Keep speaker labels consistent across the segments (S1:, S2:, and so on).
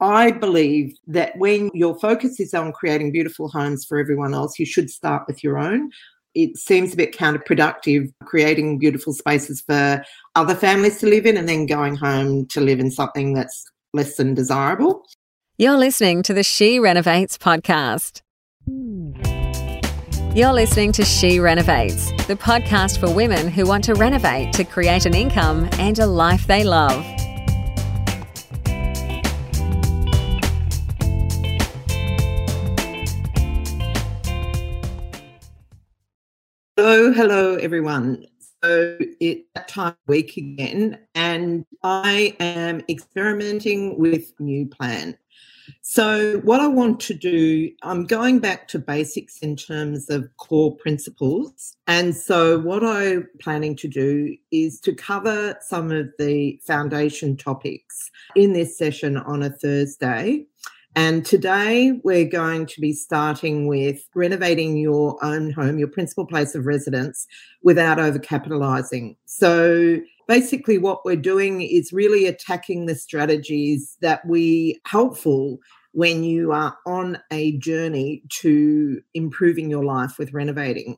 S1: I believe that when your focus is on creating beautiful homes for everyone else, you should start with your own. It seems a bit counterproductive creating beautiful spaces for other families to live in and then going home to live in something that's less than desirable.
S2: You're listening to the She Renovates podcast. You're listening to She Renovates, the podcast for women who want to renovate to create an income and a life they love.
S1: Hello, hello, everyone. So it's that time week again, and I am experimenting with new plan. So what I want to do, I'm going back to basics in terms of core principles. And so what I'm planning to do is to cover some of the foundation topics in this session on a Thursday. And today we're going to be starting with renovating your own home, your principal place of residence, without overcapitalizing. So basically, what we're doing is really attacking the strategies that we helpful when you are on a journey to improving your life with renovating.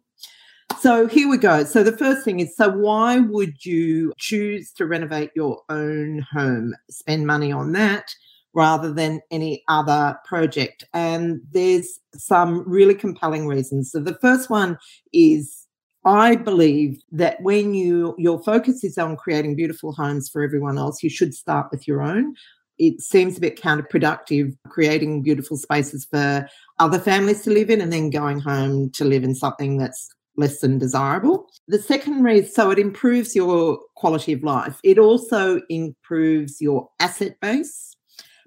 S1: So here we go. So the first thing is so why would you choose to renovate your own home? Spend money on that rather than any other project. And there's some really compelling reasons. So the first one is I believe that when you your focus is on creating beautiful homes for everyone else, you should start with your own. It seems a bit counterproductive creating beautiful spaces for other families to live in and then going home to live in something that's less than desirable. The second reason, so it improves your quality of life. It also improves your asset base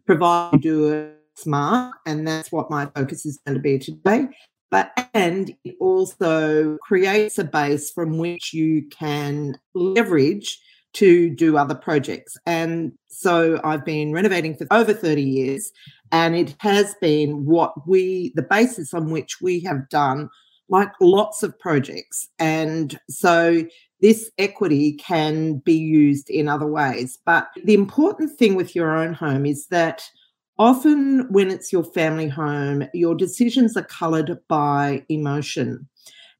S1: provide you do it smart, and that's what my focus is going to be today. But and it also creates a base from which you can leverage to do other projects. And so I've been renovating for over 30 years, and it has been what we, the basis on which we have done like lots of projects. And so this equity can be used in other ways. But the important thing with your own home is that often when it's your family home, your decisions are colored by emotion.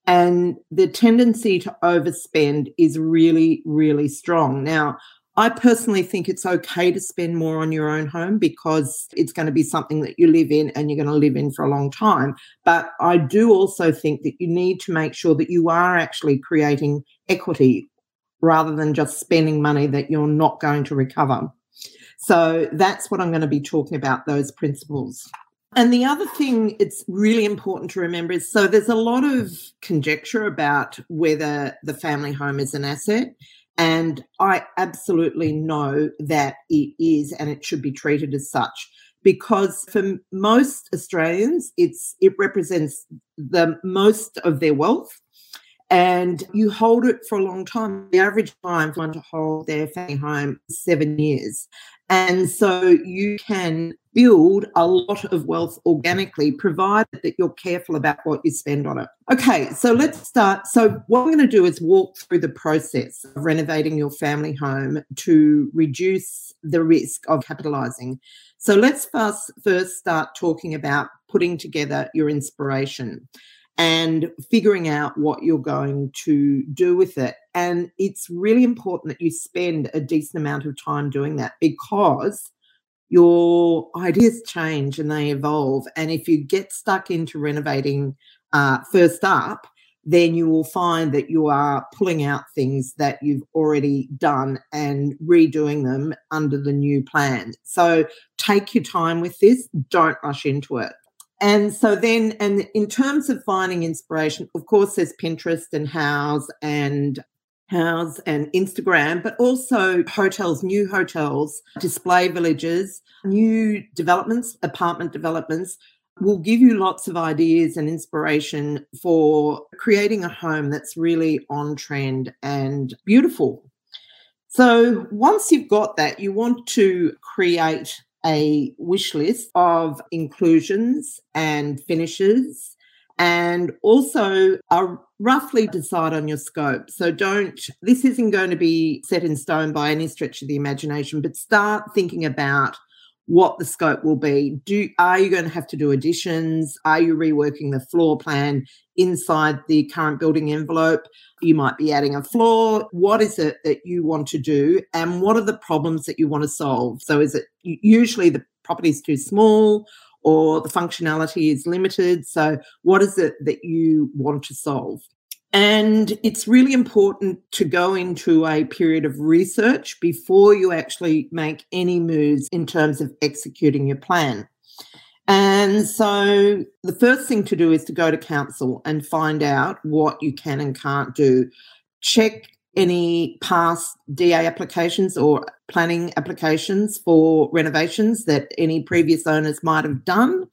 S1: And the tendency to overspend is really, really strong. Now, I personally think it's okay to spend more on your own home because it's going to be something that you live in and you're going to live in for a long time. But I do also think that you need to make sure that you are actually creating equity rather than just spending money that you're not going to recover. So that's what I'm going to be talking about, those principles. And the other thing it's really important to remember is so there's a lot of conjecture about whether the family home is an asset. And I absolutely know that it is and it should be treated as such because for most Australians, it's it represents the most of their wealth and you hold it for a long time. The average time for one to hold their family home is seven years. And so you can build a lot of wealth organically, provided that you're careful about what you spend on it. Okay, so let's start. So, what we're going to do is walk through the process of renovating your family home to reduce the risk of capitalizing. So, let's first, first start talking about putting together your inspiration and figuring out what you're going to do with it. And it's really important that you spend a decent amount of time doing that because your ideas change and they evolve. And if you get stuck into renovating uh, first up, then you will find that you are pulling out things that you've already done and redoing them under the new plan. So take your time with this, don't rush into it. And so then, and in terms of finding inspiration, of course, there's Pinterest and Houzz and Houzz and Instagram, but also hotels, new hotels, display villages, new developments, apartment developments will give you lots of ideas and inspiration for creating a home that's really on trend and beautiful. So once you've got that, you want to create a wish list of inclusions and finishes and also uh, roughly decide on your scope. So don't, this isn't going to be set in stone by any stretch of the imagination, but start thinking about what the scope will be. Do are you going to have to do additions? Are you reworking the floor plan inside the current building envelope? You might be adding a floor. What is it that you want to do and what are the problems that you want to solve? So is it usually the property is too small or the functionality is limited? So what is it that you want to solve? And it's really important to go into a period of research before you actually make any moves in terms of executing your plan. And so the first thing to do is to go to council and find out what you can and can't do. Check any past DA applications or planning applications for renovations that any previous owners might have done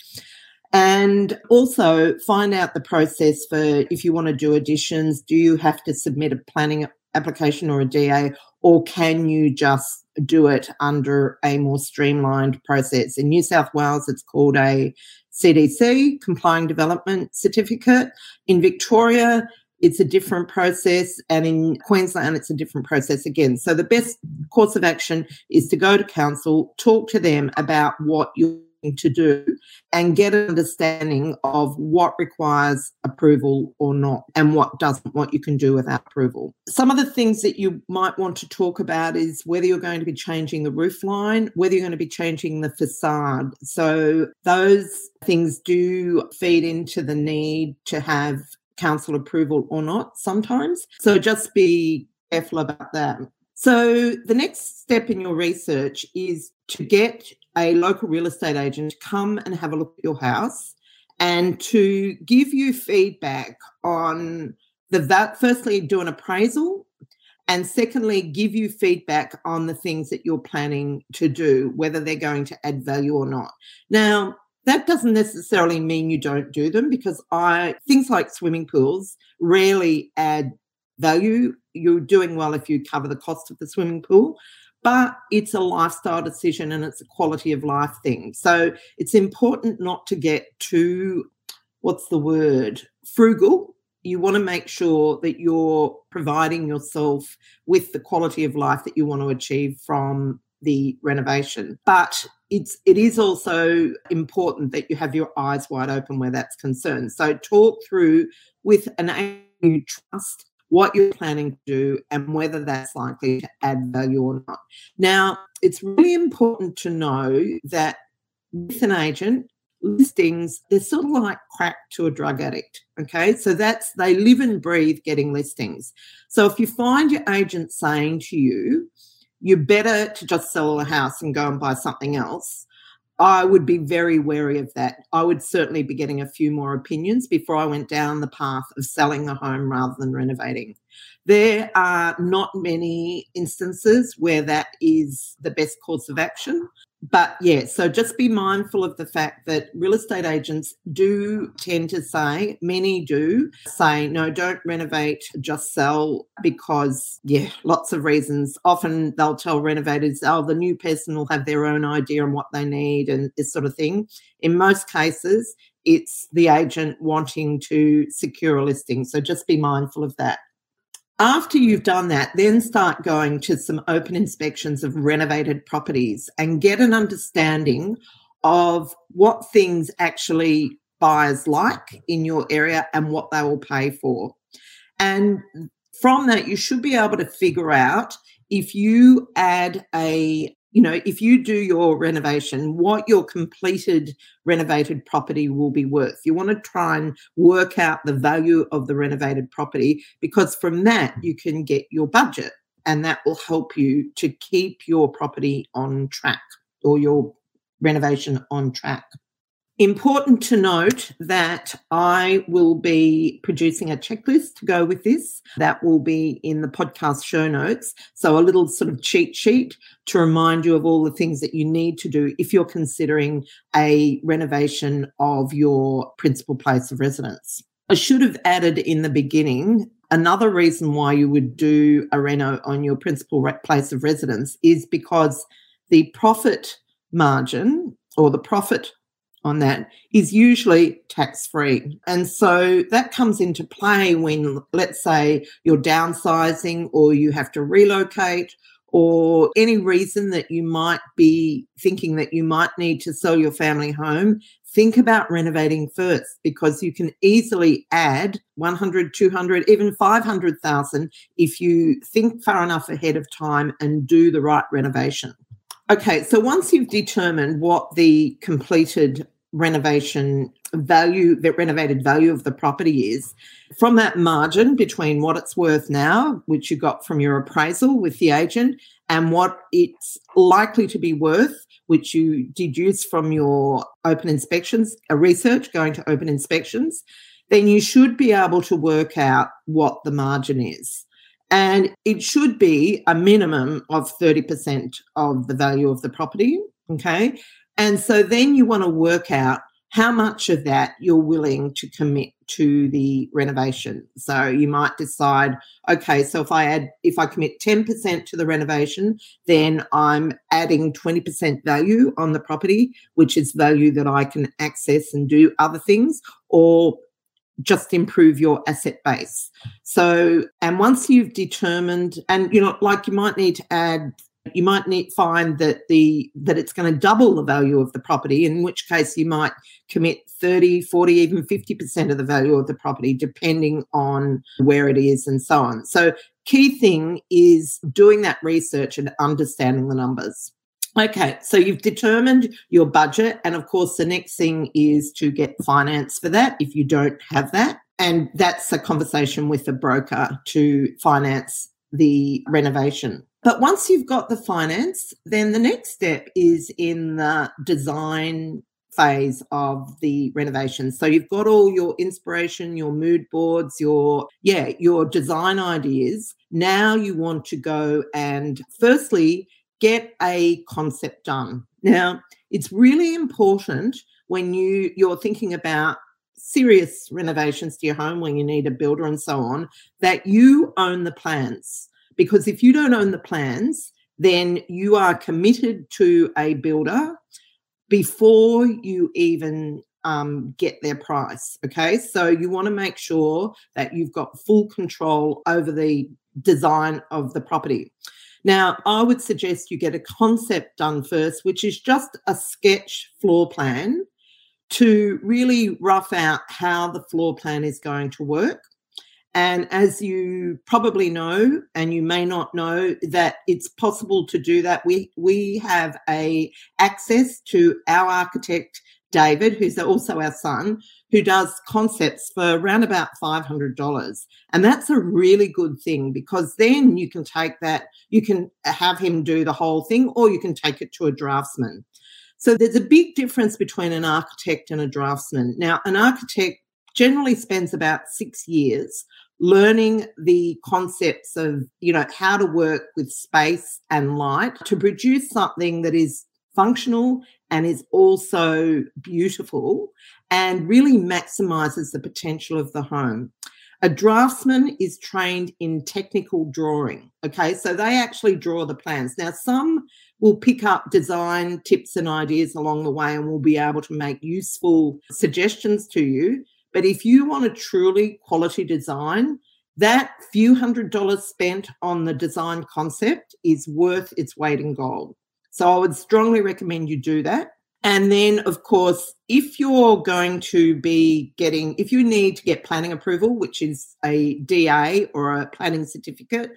S1: and also find out the process for if you want to do additions, do you have to submit a planning application or a DA, or can you just do it under a more streamlined process? In New South Wales, it's called a CDC, Complying Development Certificate. In Victoria, it's a different process, and in Queensland, it's a different process again. So, the best course of action is to go to council, talk to them about what you to do and get an understanding of what requires approval or not and what doesn't, what you can do without approval. Some of the things that you might want to talk about is whether you're going to be changing the roof line, whether you're going to be changing the facade. So those things do feed into the need to have council approval or not sometimes. So just be careful about that. So, the next step in your research is to get a local real estate agent to come and have a look at your house and to give you feedback on the that firstly do an appraisal and secondly give you feedback on the things that you're planning to do whether they're going to add value or not. Now that doesn't necessarily mean you don't do them because i things like swimming pools rarely add value you're doing well if you cover the cost of the swimming pool but it's a lifestyle decision and it's a quality of life thing. So it's important not to get too, what's the word, frugal. You want to make sure that you're providing yourself with the quality of life that you want to achieve from the renovation. But it's it is also important that you have your eyes wide open where that's concerned. So talk through with an you trust what you're planning to do and whether that's likely to add value or not. Now, it's really important to know that with an agent, listings, they're sort of like crack to a drug addict. Okay. So that's, they live and breathe getting listings. So if you find your agent saying to you, you're better to just sell a house and go and buy something else, I would be very wary of that. I would certainly be getting a few more opinions before I went down the path of selling the home rather than renovating. There are not many instances where that is the best course of action. But yeah, so just be mindful of the fact that real estate agents do tend to say, many do say, no, don't renovate, just sell because, yeah, lots of reasons. Often they'll tell renovators, oh, the new person will have their own idea on what they need and this sort of thing. In most cases, it's the agent wanting to secure a listing. So just be mindful of that. After you've done that, then start going to some open inspections of renovated properties and get an understanding of what things actually buyers like in your area and what they will pay for. And from that, you should be able to figure out if you add a you know, if you do your renovation, what your completed renovated property will be worth. You want to try and work out the value of the renovated property because from that you can get your budget and that will help you to keep your property on track or your renovation on track. Important to note that I will be producing a checklist to go with this. That will be in the podcast show notes. So, a little sort of cheat sheet to remind you of all the things that you need to do if you're considering a renovation of your principal place of residence. I should have added in the beginning another reason why you would do a reno on your principal place of residence is because the profit margin or the profit on that is usually tax free. And so that comes into play when, let's say, you're downsizing or you have to relocate or any reason that you might be thinking that you might need to sell your family home, think about renovating first because you can easily add 100, 200, even 500,000 if you think far enough ahead of time and do the right renovation. Okay, so once you've determined what the completed renovation value, the renovated value of the property is, from that margin between what it's worth now, which you got from your appraisal with the agent, and what it's likely to be worth, which you deduce from your open inspections, a research going to open inspections, then you should be able to work out what the margin is. And it should be a minimum of 30% of the value of the property. Okay. And so then you want to work out how much of that you're willing to commit to the renovation. So you might decide, okay, so if I add, if I commit 10% to the renovation, then I'm adding 20% value on the property, which is value that I can access and do other things, or just improve your asset base. So, and once you've determined, and you know, like you might need to add you might need find that the that it's going to double the value of the property in which case you might commit 30 40 even 50% of the value of the property depending on where it is and so on so key thing is doing that research and understanding the numbers Okay, so you've determined your budget. And of course, the next thing is to get finance for that if you don't have that. And that's a conversation with the broker to finance the renovation. But once you've got the finance, then the next step is in the design phase of the renovation. So you've got all your inspiration, your mood boards, your yeah, your design ideas. Now you want to go and firstly get a concept done. Now, it's really important when you you're thinking about serious renovations to your home when you need a builder and so on that you own the plans because if you don't own the plans then you are committed to a builder before you even um, get their price. Okay, so you want to make sure that you've got full control over the design of the property. Now, I would suggest you get a concept done first, which is just a sketch floor plan to really rough out how the floor plan is going to work. And as you probably know, and you may not know, that it's possible to do that. We we have a access to our architect David, who's also our son, who does concepts for around about $500. And that's a really good thing because then you can take that, you can have him do the whole thing, or you can take it to a draftsman. So there's a big difference between an architect and a draftsman. Now, an architect generally spends about six years learning the concepts of you know how to work with space and light to produce something that is functional and is also beautiful and really maximizes the potential of the home. A draftsman is trained in technical drawing. Okay, so they actually draw the plans. Now, some will pick up design tips and ideas along the way and will be able to make useful suggestions to you. But if you want a truly quality design, that few hundred dollars spent on the design concept is worth its weight in gold. So I would strongly recommend you do that. And then, of course, if you're going to be getting, if you need to get planning approval, which is a DA or a planning certificate,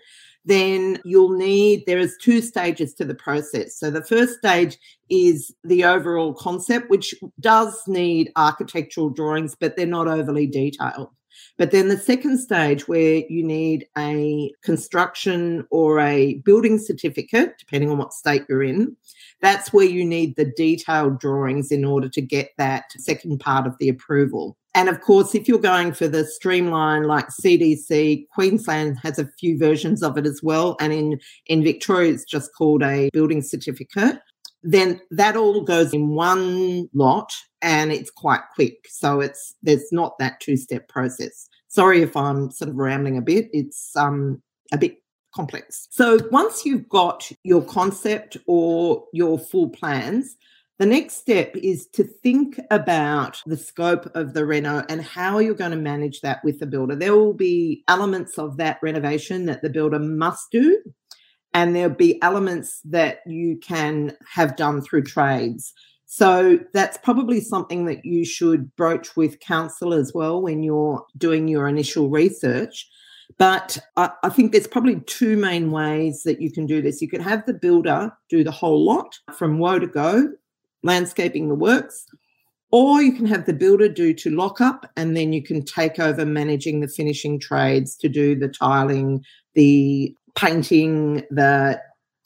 S1: then you'll need, there is two stages to the process. So the first stage is the overall concept, which does need architectural drawings, but they're not overly detailed. But then the second stage, where you need a construction or a building certificate, depending on what state you're in, that's where you need the detailed drawings in order to get that second part of the approval. And of course, if you're going for the streamline like CDC, Queensland has a few versions of it as well. And in, in Victoria, it's just called a building certificate then that all goes in one lot and it's quite quick. So it's there's not that two-step process. Sorry if I'm sort of rambling a bit. It's um a bit complex. So once you've got your concept or your full plans, the next step is to think about the scope of the reno and how you're going to manage that with the builder. There will be elements of that renovation that the builder must do and there'll be elements that you can have done through trades. So that's probably something that you should broach with council as well when you're doing your initial research. But I, I, think there's probably two main ways that you can do this. You could have the builder do the whole lot from woe to go, landscaping the works, or you can have the builder do to lock up and then you can take over managing the finishing trades to do the tiling, the painting, the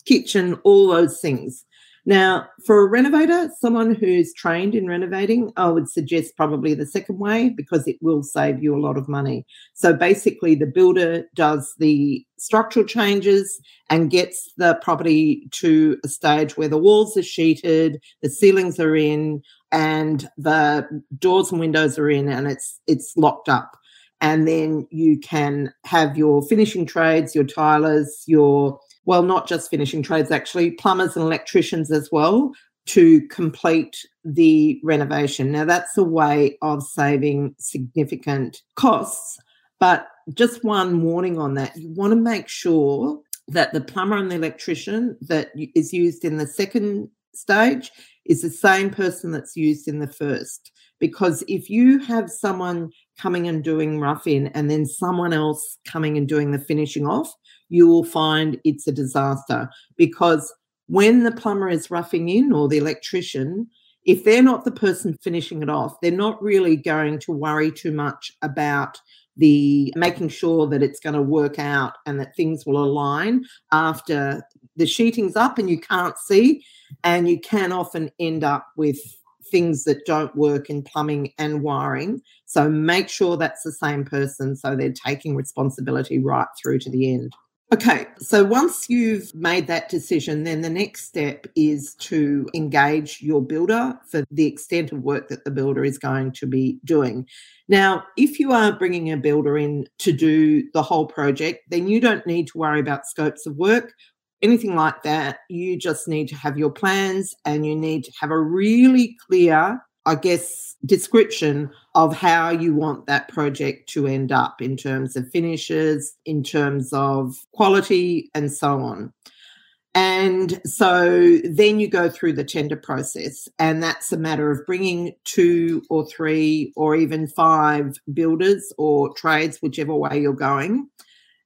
S1: kitchen, all those things. Now, for a renovator, someone who's trained in renovating, I would suggest probably the second way because it will save you a lot of money. So basically, the builder does the structural changes and gets the property to a stage where the walls are sheeted, the ceilings are in, and the doors and windows are in, and it's it's locked up and then you can have your finishing trades, your tilers, your well, not just finishing trades, actually, plumbers and electricians as well to complete the renovation. Now, that's a way of saving significant costs, but just one warning on that you want to make sure that the plumber and the electrician that is used in the second stage is the same person that's used in the first. Because if you have someone coming and doing rough in and then someone else coming and doing the finishing off, you will find it's a disaster. Because when the plumber is roughing in or the electrician, if they're not the person finishing it off, they're not really going to worry too much about the making sure that it's going to work out and that things will align after the sheeting's up and you can't see and you can often end up with things that don't work in plumbing and wiring. So make sure that's the same person so they're taking responsibility right through to the end. Okay, so once you've made that decision, then the next step is to engage your builder for the extent of work that the builder is going to be doing. Now, if you are bringing a builder in to do the whole project, then you don't need to worry about scopes of work anything like that, you just need to have your plans and you need to have a really clear, I guess, description of how you want that project to end up in terms of finishes, in terms of quality, and so on. And so then you go through the tender process, and that's a matter of bringing two or three or even five builders or trades, whichever way you're going,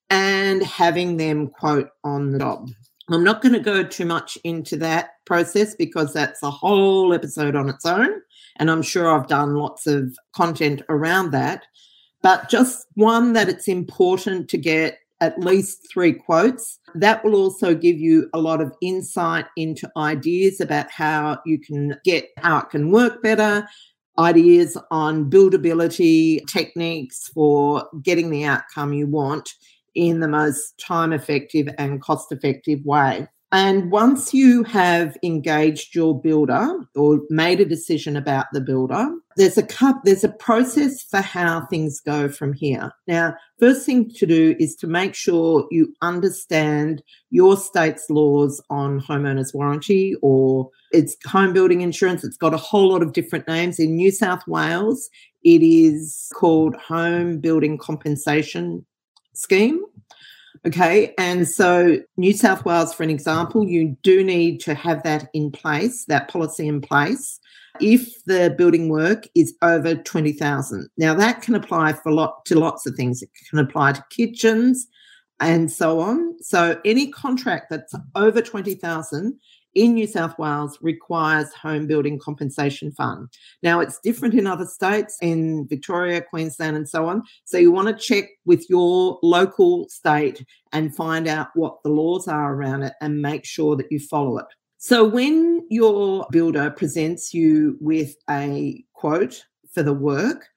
S1: and having them quote on the job. I'm not going to go too much into that process because that's a whole episode on its own. And I'm sure I've done lots of content around that. But just one that it's important to get at least three quotes. That will also give you a lot of insight into ideas about how you can get how it can work better, ideas on buildability techniques for getting the outcome you want in the most time effective and cost effective way. And once you have engaged your builder or made a decision about the builder, there's a cup, there's a process for how things go from here. Now, first thing to do is to make sure you understand your state's laws on homeowners warranty or it's home building insurance. It's got a whole lot of different names. In New South Wales, it is called home building compensation scheme. Okay. And so, New South Wales, for an example, you do need to have that in place, that policy in place, if the building work is over 20,000. Now, that can apply for lot to lots of things. It can apply to kitchens and so on. So, any contract that's over 20,000 in New South Wales requires home building compensation fund. Now it's different in other states, in Victoria, Queensland, and so on. So you want to check with your local state and find out what the laws are around it and make sure that you follow it. So when your builder presents you with a quote for the work,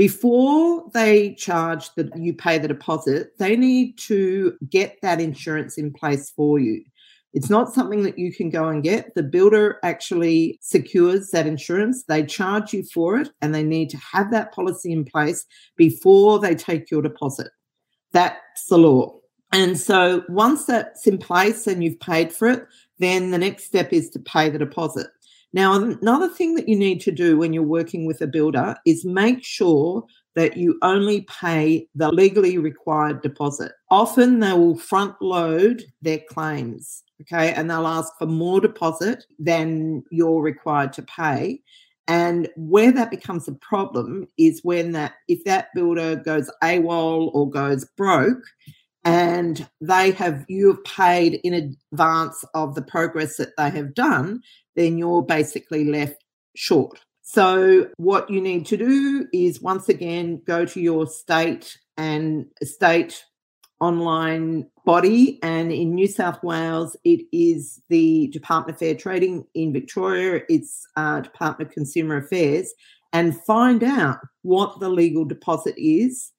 S1: before they charge that you pay the deposit, they need to get that insurance in place for you. It's not something that you can go and get. The builder actually secures that insurance. They charge you for it and they need to have that policy in place before they take your deposit. That's the law. And so once that's in place and you've paid for it, then the next step is to pay the deposit. Now, another thing that you need to do when you're working with a builder is make sure that you only pay the legally required deposit. Often they will front load their claims, okay, and they'll ask for more deposit than you're required to pay. And where that becomes a problem is when that if that builder goes AWOL or goes broke, and they have you have paid in advance of the progress that they have done, then you're basically left short. So what you need to do is once again go to your state and state online body and in New South Wales it is the Department of Fair Trading in Victoria it's uh, Department of Consumer Affairs and find out what the legal deposit is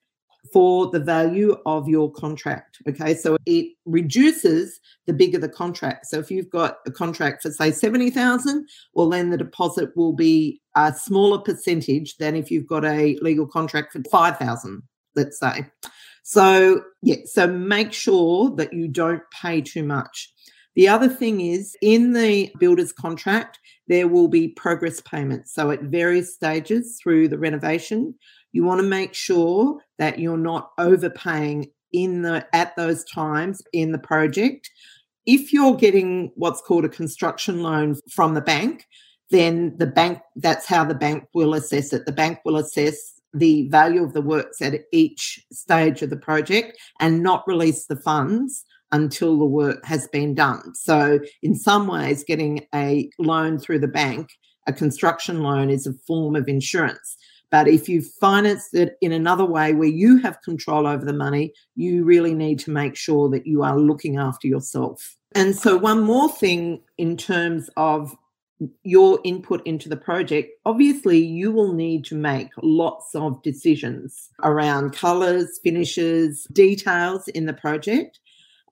S1: for the value of your contract. Okay, so it reduces the bigger the contract. So if you've got a contract for say 70,000, well then the deposit will be a smaller percentage than if you've got a legal contract for 5,000, let's say. So, yeah, so make sure that you don't pay too much. The other thing is in the builder's contract, there will be progress payments. So, at various stages through the renovation, you want to make sure that you're not overpaying in the at those times in the project. If you're getting what's called a construction loan from the bank, then the bank that's how the bank will assess it. The bank will assess the value of the works at each stage of the project and not release the funds until the work has been done. So, in some ways, getting a loan through the bank, a construction loan, is a form of insurance. But if you finance it in another way where you have control over the money, you really need to make sure that you are looking after yourself. And so, one more thing in terms of your input into the project, obviously, you will need to make lots of decisions around colors, finishes, details in the project.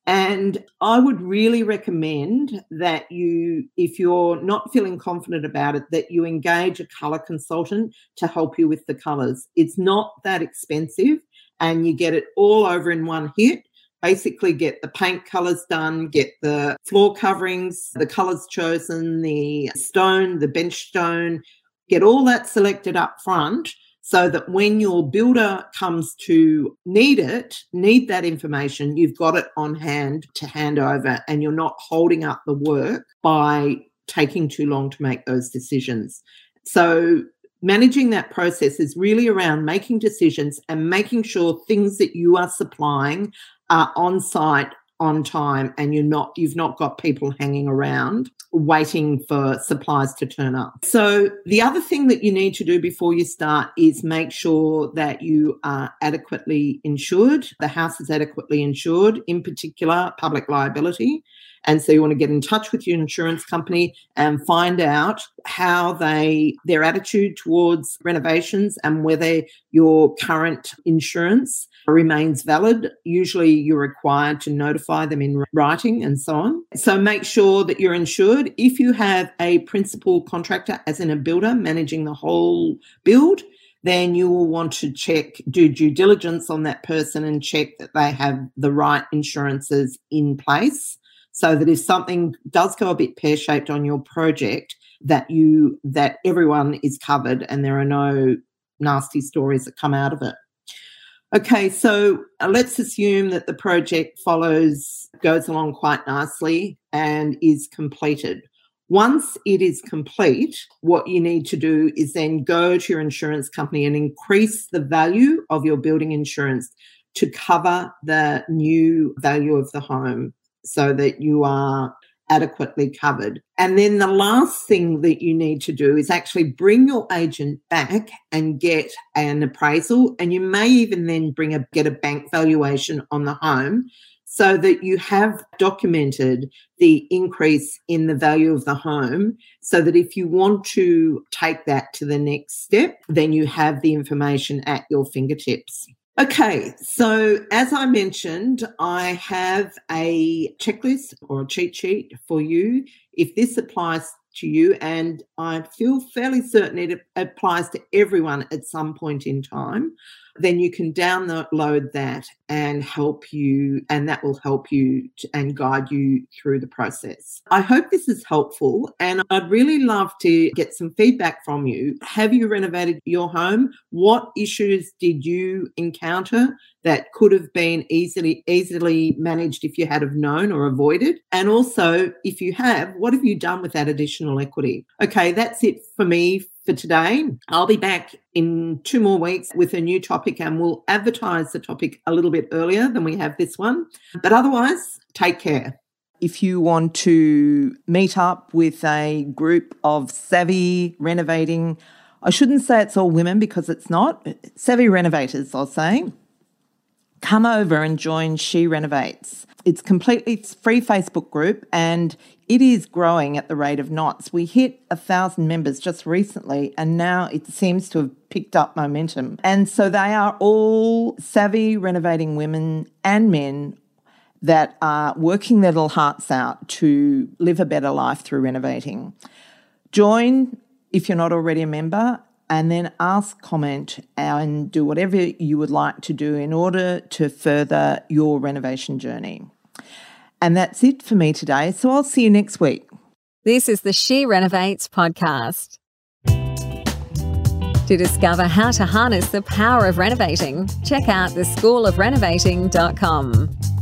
S1: And I would really recommend that you, if you're not feeling confident about it, that you engage a color consultant to help you with the colors. It's not that expensive and you get it all over in one hit. Basically, get the paint colors done, get the floor coverings, the colors chosen, the stone, the bench stone, get all that selected up front so that when your builder comes to need it, need that information, you've got it on hand to hand over and you're not holding up the work by taking too long to make those decisions. So managing that process is really around making decisions and making sure things that you are supplying are on site on time and you're not you've not got people hanging around waiting for supplies to turn up. So the other thing that you need to do before you start is make sure that you are adequately insured. The house is adequately insured, in particular public liability. And so you want to get in touch with your insurance company and find out how they their attitude towards renovations and whether your current insurance remains valid. Usually you're required to notify them in writing and so on. So make sure that you're insured. If you have a principal contractor, as in a builder, managing the whole build, then you will want to check, do due diligence on that person and check that they have the right insurances in place so that if something does go a bit pear-shaped on your project that you that everyone is covered and there are no nasty stories that come out of it okay so uh, let's assume that the project follows goes along quite nicely and is completed. Once it is complete, what you need to do is then go to your insurance company and increase the value of your building insurance to cover the new value of the home so that you are adequately covered. And then the last thing that you need to do is actually bring your agent back and get an appraisal. And you may even then bring a get a bank valuation on the home so that you have documented the increase in the value of the home so that if you want to take that to the next step, then you have the information at your fingertips. Okay, so as I mentioned, I have a checklist or a cheat sheet for you. If this applies to you, and I feel fairly certain it applies to everyone at some point in time, then you can download that and help you, and that will help you to, and guide you through the process. I hope this is helpful, and I'd really love to get some feedback from you. Have you renovated your home? What issues did you encounter that could have been easily easily managed if you had have known or avoided? And also, if you have, what have you done with that additional equity? Okay, that's it for me for today. I'll be back in two more weeks with a new topic and we'll advertise the topic a little bit earlier than we have this one. But otherwise, take care. If you want to meet up with a group of savvy renovating, I shouldn't say it's all women because it's not, savvy renovators, I'll say, come over and join She Renovates. It's completely free Facebook group and it is growing at the rate of knots. We hit a thousand members just recently, and now it seems to have picked up momentum. And so they are all savvy renovating women and men that are working their little hearts out to live a better life through renovating. Join if you're not already a member and then ask, comment, and do whatever you would like to do in order to further your renovation journey. And that's it for me today. So I'll see you next week.
S2: This is the She Renovates podcast. To discover how to harness the power of renovating, check out theschoolofrenovating.com.